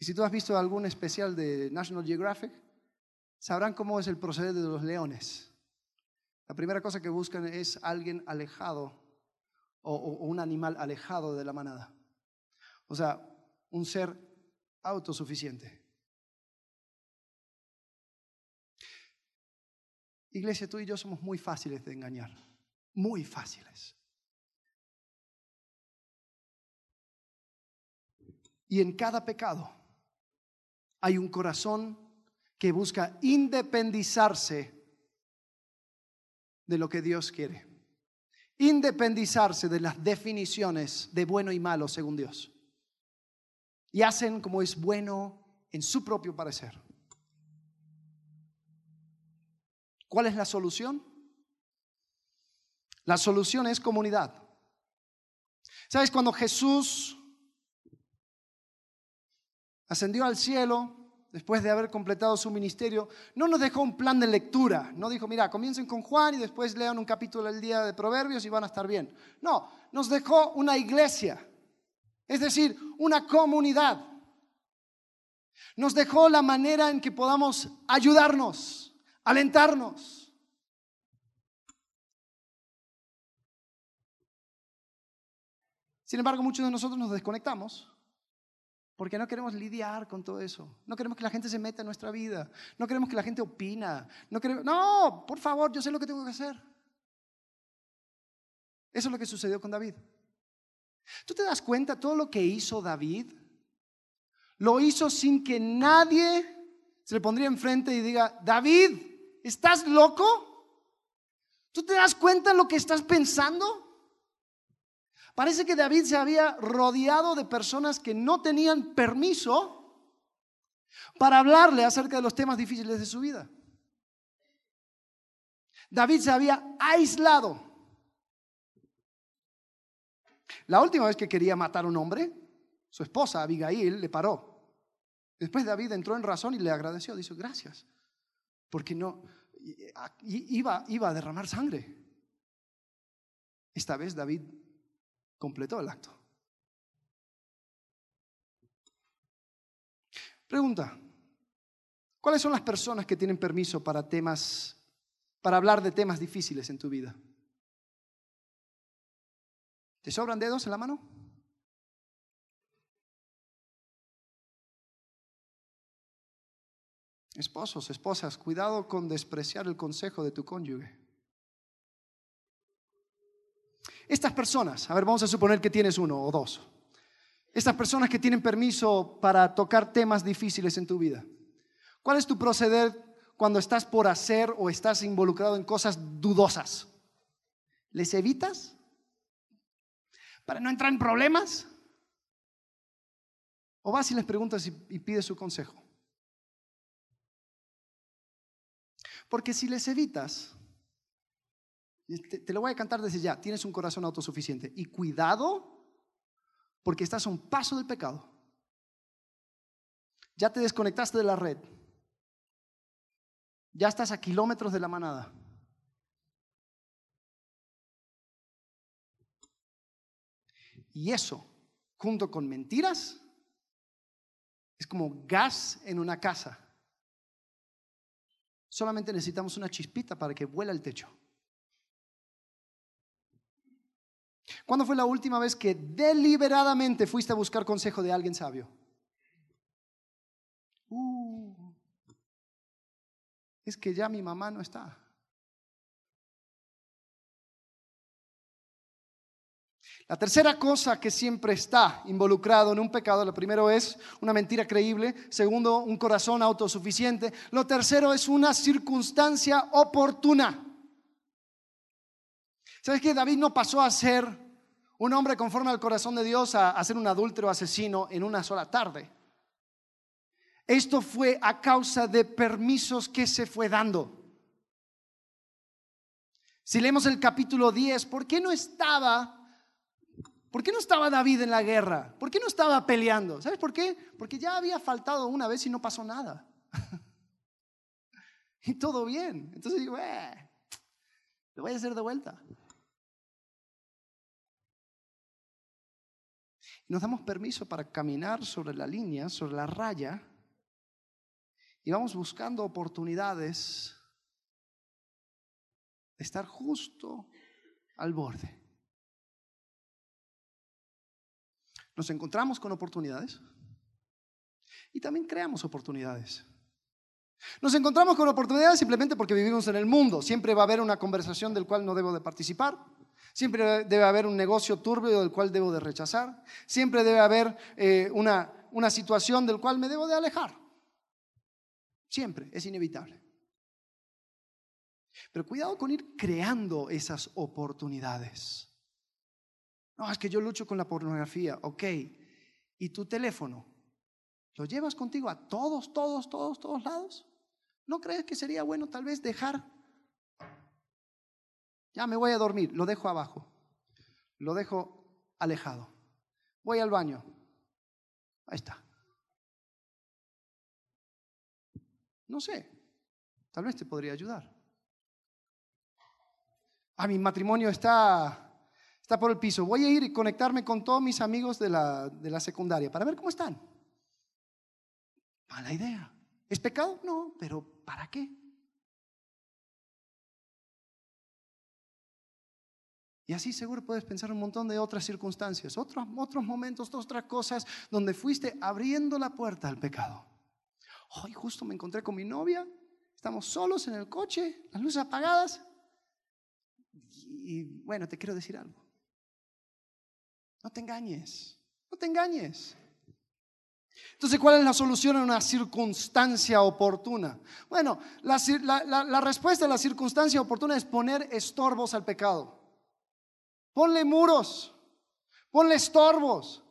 Speaker 1: Y si tú has visto algún especial de National Geographic, sabrán cómo es el proceder de los leones. La primera cosa que buscan es alguien alejado o, o un animal alejado de la manada. O sea, un ser autosuficiente. Iglesia, tú y yo somos muy fáciles de engañar, muy fáciles. Y en cada pecado hay un corazón que busca independizarse de lo que Dios quiere. Independizarse de las definiciones de bueno y malo según Dios. Y hacen como es bueno en su propio parecer. ¿Cuál es la solución? La solución es comunidad. ¿Sabes? Cuando Jesús ascendió al cielo, después de haber completado su ministerio, no nos dejó un plan de lectura. No dijo, mira, comiencen con Juan y después lean un capítulo del día de Proverbios y van a estar bien. No, nos dejó una iglesia, es decir, una comunidad. Nos dejó la manera en que podamos ayudarnos alentarnos. Sin embargo, muchos de nosotros nos desconectamos porque no queremos lidiar con todo eso. No queremos que la gente se meta en nuestra vida. No queremos que la gente opina. No, queremos, no, por favor, yo sé lo que tengo que hacer. Eso es lo que sucedió con David. ¿Tú te das cuenta todo lo que hizo David? Lo hizo sin que nadie se le pondría enfrente y diga, David, ¿Estás loco? ¿Tú te das cuenta lo que estás pensando? Parece que David se había rodeado de personas que no tenían permiso para hablarle acerca de los temas difíciles de su vida. David se había aislado. La última vez que quería matar a un hombre, su esposa Abigail le paró. Después David entró en razón y le agradeció. Dice, gracias porque no, iba, iba a derramar sangre. Esta vez David completó el acto. Pregunta, ¿cuáles son las personas que tienen permiso para temas, para hablar de temas difíciles en tu vida? ¿Te sobran dedos en la mano? Esposos, esposas, cuidado con despreciar el consejo de tu cónyuge. Estas personas, a ver, vamos a suponer que tienes uno o dos. Estas personas que tienen permiso para tocar temas difíciles en tu vida. ¿Cuál es tu proceder cuando estás por hacer o estás involucrado en cosas dudosas? ¿Les evitas? ¿Para no entrar en problemas? ¿O vas y les preguntas y, pides su consejo? Porque si les evitas, te, lo voy a cantar desde ya, tienes un corazón autosuficiente. Y cuidado, porque estás a un paso del pecado. Ya te desconectaste de la red. Ya estás a kilómetros de la manada. Y eso, junto con mentiras, es como gas en una casa. Solamente necesitamos una chispita para que vuela el techo. ¿Cuándo fue la última vez que deliberadamente fuiste a buscar consejo de alguien sabio? Uh, es que ya mi mamá no está. La tercera cosa que siempre está involucrado en un pecado, lo primero es una mentira creíble, segundo, un corazón autosuficiente, lo tercero es una circunstancia oportuna. ¿Sabes que David no pasó a ser un hombre conforme al corazón de Dios a, a ser un adúltero asesino en una sola tarde? Esto fue a causa de permisos que se fue dando. Si leemos el capítulo 10, ¿por qué no estaba ¿Por qué no estaba David en la guerra? ¿Por qué no estaba peleando? ¿Sabes por qué? Porque ya había faltado una vez y no pasó nada. y todo bien. Entonces digo, eh, lo voy a hacer de vuelta. nos damos permiso para caminar sobre la línea, sobre la raya, y vamos buscando oportunidades de estar justo al borde. Nos encontramos con oportunidades y también creamos oportunidades. Nos encontramos con oportunidades simplemente porque vivimos en el mundo. Siempre va a haber una conversación del cual no debo de participar. Siempre debe haber un negocio turbio del cual debo de rechazar. Siempre debe haber eh, una, una situación del cual me debo de alejar. Siempre, es inevitable. Pero cuidado con ir creando esas oportunidades. No, es que yo lucho con la pornografía. Ok. ¿Y tu teléfono? ¿Lo llevas contigo a todos, todos, todos, todos lados? ¿No crees que sería bueno tal vez dejar? Ya me voy a dormir, lo dejo abajo. Lo dejo alejado. Voy al baño. Ahí está. No sé, tal vez te podría ayudar. Ah, mi matrimonio está está por el piso. Voy a ir y conectarme con todos mis amigos de la, de la secundaria para ver cómo están. Mala idea. ¿Es pecado? No, pero ¿para qué? Y así seguro puedes pensar un montón de otras circunstancias, otros, otros momentos, otras cosas donde fuiste abriendo la puerta al pecado. Hoy justo me encontré con mi novia, estamos solos en el coche, las luces apagadas. y bueno, te quiero decir algo. No te engañes, no te engañes. Entonces, ¿cuál es la solución en una circunstancia oportuna? Bueno, la, respuesta a la circunstancia oportuna es poner estorbos al pecado. Ponle muros, ponle estorbos.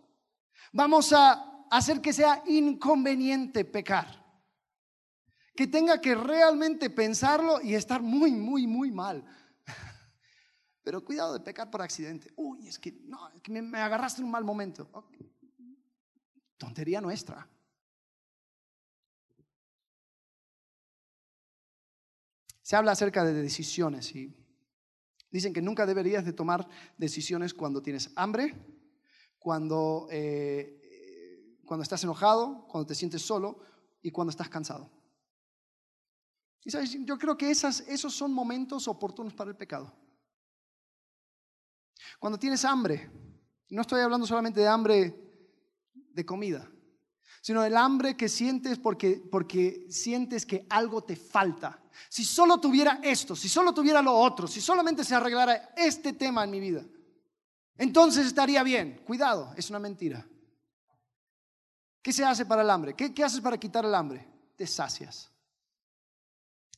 Speaker 1: Vamos a hacer que sea inconveniente pecar. Que tenga que realmente pensarlo y estar muy, muy, muy mal. Pero cuidado de pecar por accidente. Uy, es que no, me, agarraste en un mal momento. Tontería nuestra. Se habla acerca de decisiones y dicen que nunca deberías de tomar decisiones cuando tienes hambre, cuando, eh, cuando estás enojado, cuando te sientes solo y cuando estás cansado. Y sabes, yo creo que esos son momentos oportunos para el pecado. Cuando tienes hambre, no estoy hablando solamente de hambre de comida, sino el hambre que sientes porque, porque sientes que algo te falta. Si solo tuviera esto, si solo tuviera lo otro, si solamente se arreglara este tema en mi vida, entonces estaría bien. Cuidado, es una mentira. ¿Qué se hace para el hambre? ¿Qué, qué haces para quitar el hambre? Te sacias.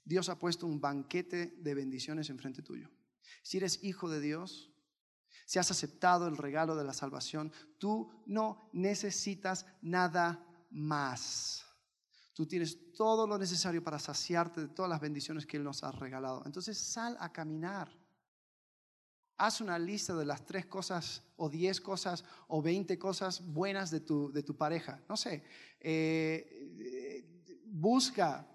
Speaker 1: Dios ha puesto un banquete de bendiciones enfrente tuyo. Si eres hijo de Dios, si has aceptado el regalo de la salvación, tú no necesitas nada más. Tú tienes todo lo necesario para saciarte de todas las bendiciones que Él nos ha regalado. Entonces sal a caminar. Haz una lista de las tres cosas o diez cosas o veinte cosas buenas de tu, de tu pareja. No sé. Eh, busca,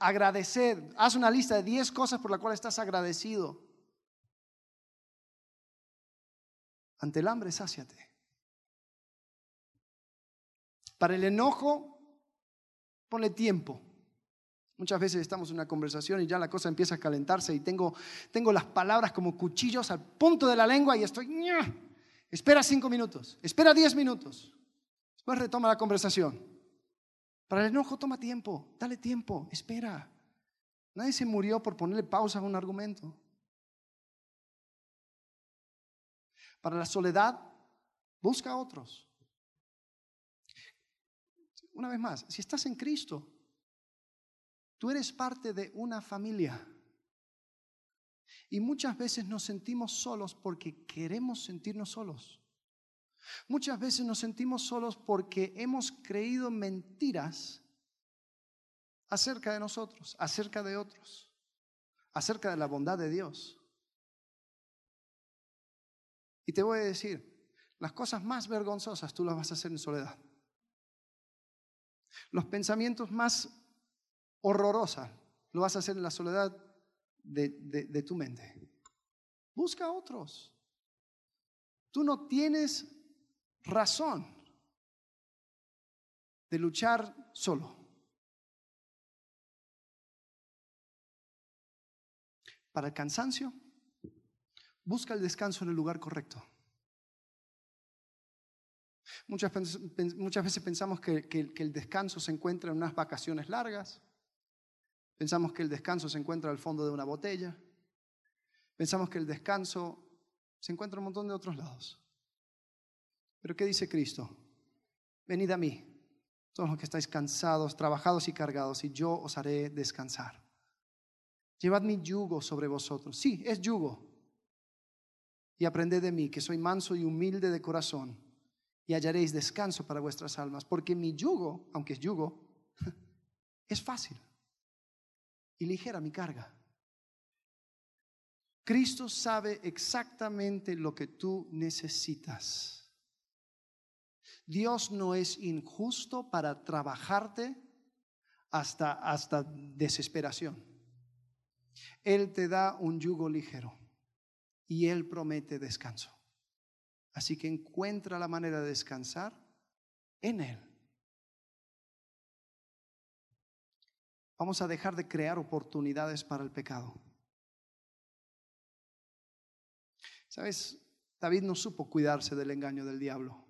Speaker 1: agradecer. Haz una lista de diez cosas por las cuales estás agradecido. Ante el hambre, sáciate. Para el enojo, ponle tiempo. Muchas veces estamos en una conversación y ya la cosa empieza a calentarse y tengo, tengo las palabras como cuchillos al punto de la lengua y estoy... Espera cinco minutos, espera diez minutos. Después retoma la conversación. Para el enojo toma tiempo, dale tiempo, espera. Nadie se murió por ponerle pausa a un argumento. Para la soledad, busca a otros. Una vez más, si estás en Cristo, tú eres parte de una familia. Y muchas veces nos sentimos solos porque queremos sentirnos solos. Muchas veces nos sentimos solos porque hemos creído mentiras acerca de nosotros, acerca de otros, acerca de la bondad de Dios. Y te voy a decir, las cosas más vergonzosas tú las vas a hacer en soledad. Los pensamientos más horrorosos lo vas a hacer en la soledad de, de tu mente. Busca a otros. Tú no tienes razón de luchar solo. Para el cansancio, Busca el descanso en el lugar correcto. Muchas, veces pensamos que, que el descanso se encuentra en unas vacaciones largas. Pensamos que el descanso se encuentra al fondo de una botella. Pensamos que el descanso se encuentra en un montón de otros lados. Pero ¿qué dice Cristo? Venid a mí, todos los que estáis cansados, trabajados y cargados, y yo os haré descansar. Llevad mi yugo sobre vosotros. Sí, es yugo y aprended de mí, que soy manso y humilde de corazón, y hallaréis descanso para vuestras almas, porque mi yugo, aunque es yugo, es fácil y ligera mi carga. Cristo sabe exactamente lo que tú necesitas. Dios no es injusto para trabajarte hasta, hasta desesperación. Él te da un yugo ligero y Él promete descanso. Así que encuentra la manera de descansar en Él. Vamos a dejar de crear oportunidades para el pecado. ¿Sabes? David no supo cuidarse del engaño del diablo.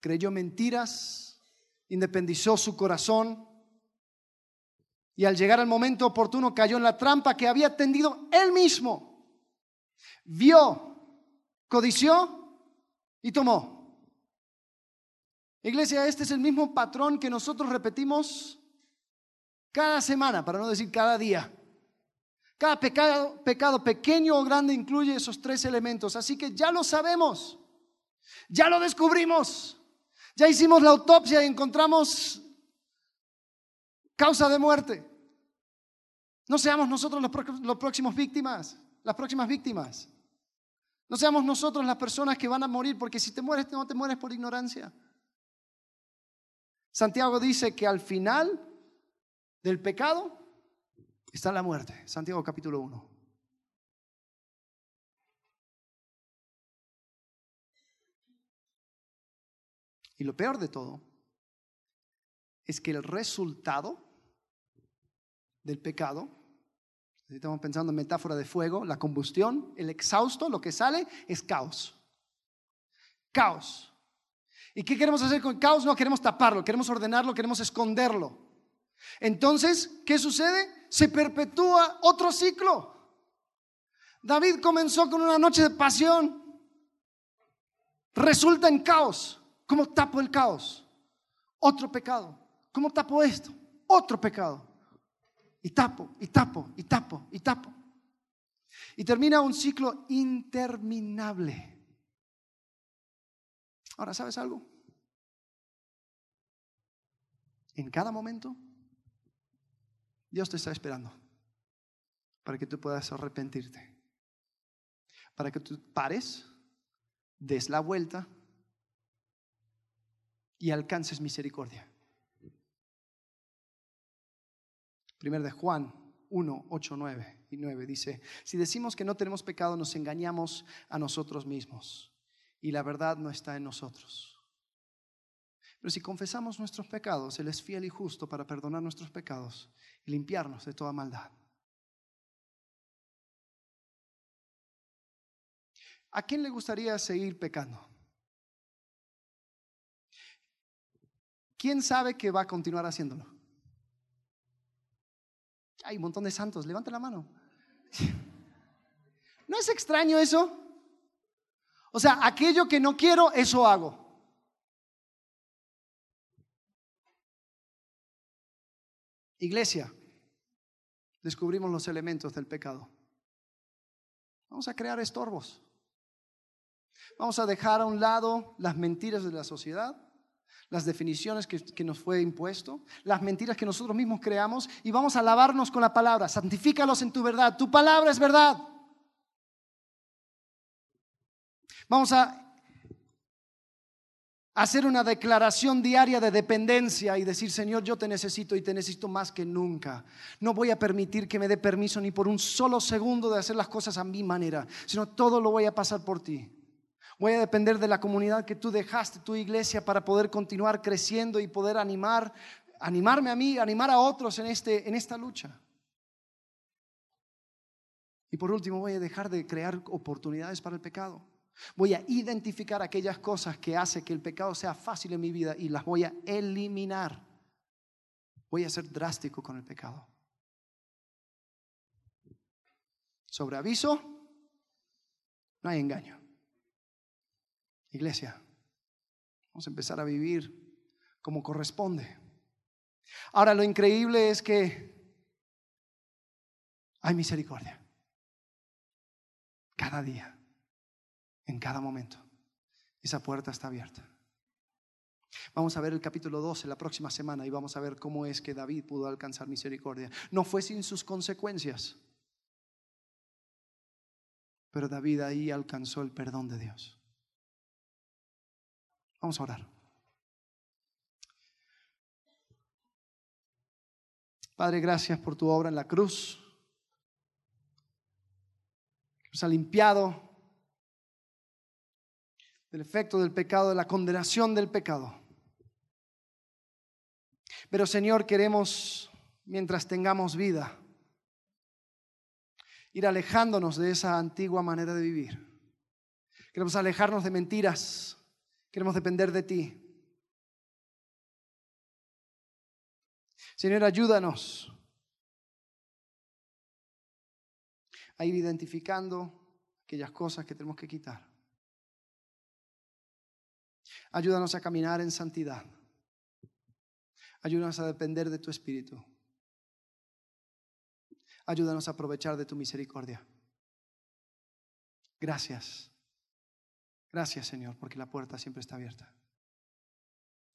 Speaker 1: Creyó mentiras, independizó su corazón y al llegar al momento oportuno cayó en la trampa que había tendido él mismo vio, codició y tomó. Iglesia, este es el mismo patrón que nosotros repetimos cada semana, para no decir cada día. Cada pecado, pequeño o grande incluye esos tres elementos, así que ya lo sabemos, ya lo descubrimos, ya hicimos la autopsia y encontramos causa de muerte. No seamos nosotros los próximos víctimas, las próximas víctimas. No seamos nosotros las personas que van a morir, porque si te mueres, no te mueres por ignorancia. Santiago dice que al final del pecado está la muerte. Santiago capítulo 1. Y lo peor de todo es que el resultado del pecado, estamos pensando en metáfora de fuego, la combustión, el exhausto, lo que sale es caos. Caos. ¿Y qué queremos hacer con el caos? No queremos taparlo, queremos ordenarlo, queremos esconderlo. Entonces, ¿qué sucede? Se perpetúa otro ciclo. David comenzó con una noche de pasión, resulta en caos. ¿Cómo tapo el caos? Otro pecado. ¿Cómo tapo esto? Otro pecado. Y tapo, y tapo, y tapo, y tapo. Y termina un ciclo interminable. Ahora, ¿sabes algo? En cada momento, Dios te está esperando para que tú puedas arrepentirte. Para que tú pares, des la vuelta y alcances misericordia. Primero de Juan 1, 8, 9 y 9 dice, si decimos que no tenemos pecado, nos engañamos a nosotros mismos y la verdad no está en nosotros. Pero si confesamos nuestros pecados, Él es fiel y justo para perdonar nuestros pecados y limpiarnos de toda maldad. ¿A quién le gustaría seguir pecando? ¿Quién sabe que va a continuar haciéndolo? Hay un montón de santos, levanta la mano. ¿No es extraño eso? O sea, aquello que no quiero, eso hago. Iglesia, descubrimos los elementos del pecado. Vamos a crear estorbos. Vamos a dejar a un lado las mentiras de la sociedad las definiciones que, nos fue impuesto, las mentiras que nosotros mismos creamos y vamos a lavarnos con la palabra. Santifícalos en tu verdad. Tu palabra es verdad. Vamos a hacer una declaración diaria de dependencia y decir, Señor, yo te necesito y te necesito más que nunca. No voy a permitir que me dé permiso ni por un solo segundo de hacer las cosas a mi manera, sino todo lo voy a pasar por ti. Voy a depender de la comunidad que tú dejaste, tu iglesia, para poder continuar creciendo y poder animar, animarme a mí, animar a otros en, este, en esta lucha. Y por último, voy a dejar de crear oportunidades para el pecado. Voy a identificar aquellas cosas que hacen que el pecado sea fácil en mi vida y las voy a eliminar. Voy a ser drástico con el pecado. Sobre aviso, no hay engaño. Iglesia, vamos a empezar a vivir como corresponde. Ahora lo increíble es que hay misericordia. Cada día, en cada momento. Esa puerta está abierta. Vamos a ver el capítulo 12 la próxima semana y vamos a ver cómo es que David pudo alcanzar misericordia. No fue sin sus consecuencias, pero David ahí alcanzó el perdón de Dios. Vamos a orar. Padre, gracias por tu obra en la cruz. Nos ha limpiado del efecto del pecado, de la condenación del pecado. Pero Señor, queremos, mientras tengamos vida, ir alejándonos de esa antigua manera de vivir. Queremos alejarnos de mentiras, Queremos depender de ti. Señor, ayúdanos a ir identificando aquellas cosas que tenemos que quitar. Ayúdanos a caminar en santidad. Ayúdanos a depender de tu Espíritu. Ayúdanos a aprovechar de tu misericordia. Gracias. Gracias, Señor, porque la puerta siempre está abierta.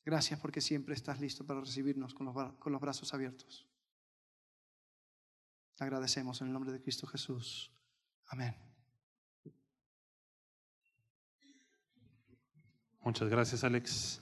Speaker 1: Gracias porque siempre estás listo para recibirnos con los, brazos abiertos. Te agradecemos en el nombre de Cristo Jesús. Amén.
Speaker 2: Muchas gracias, Alex.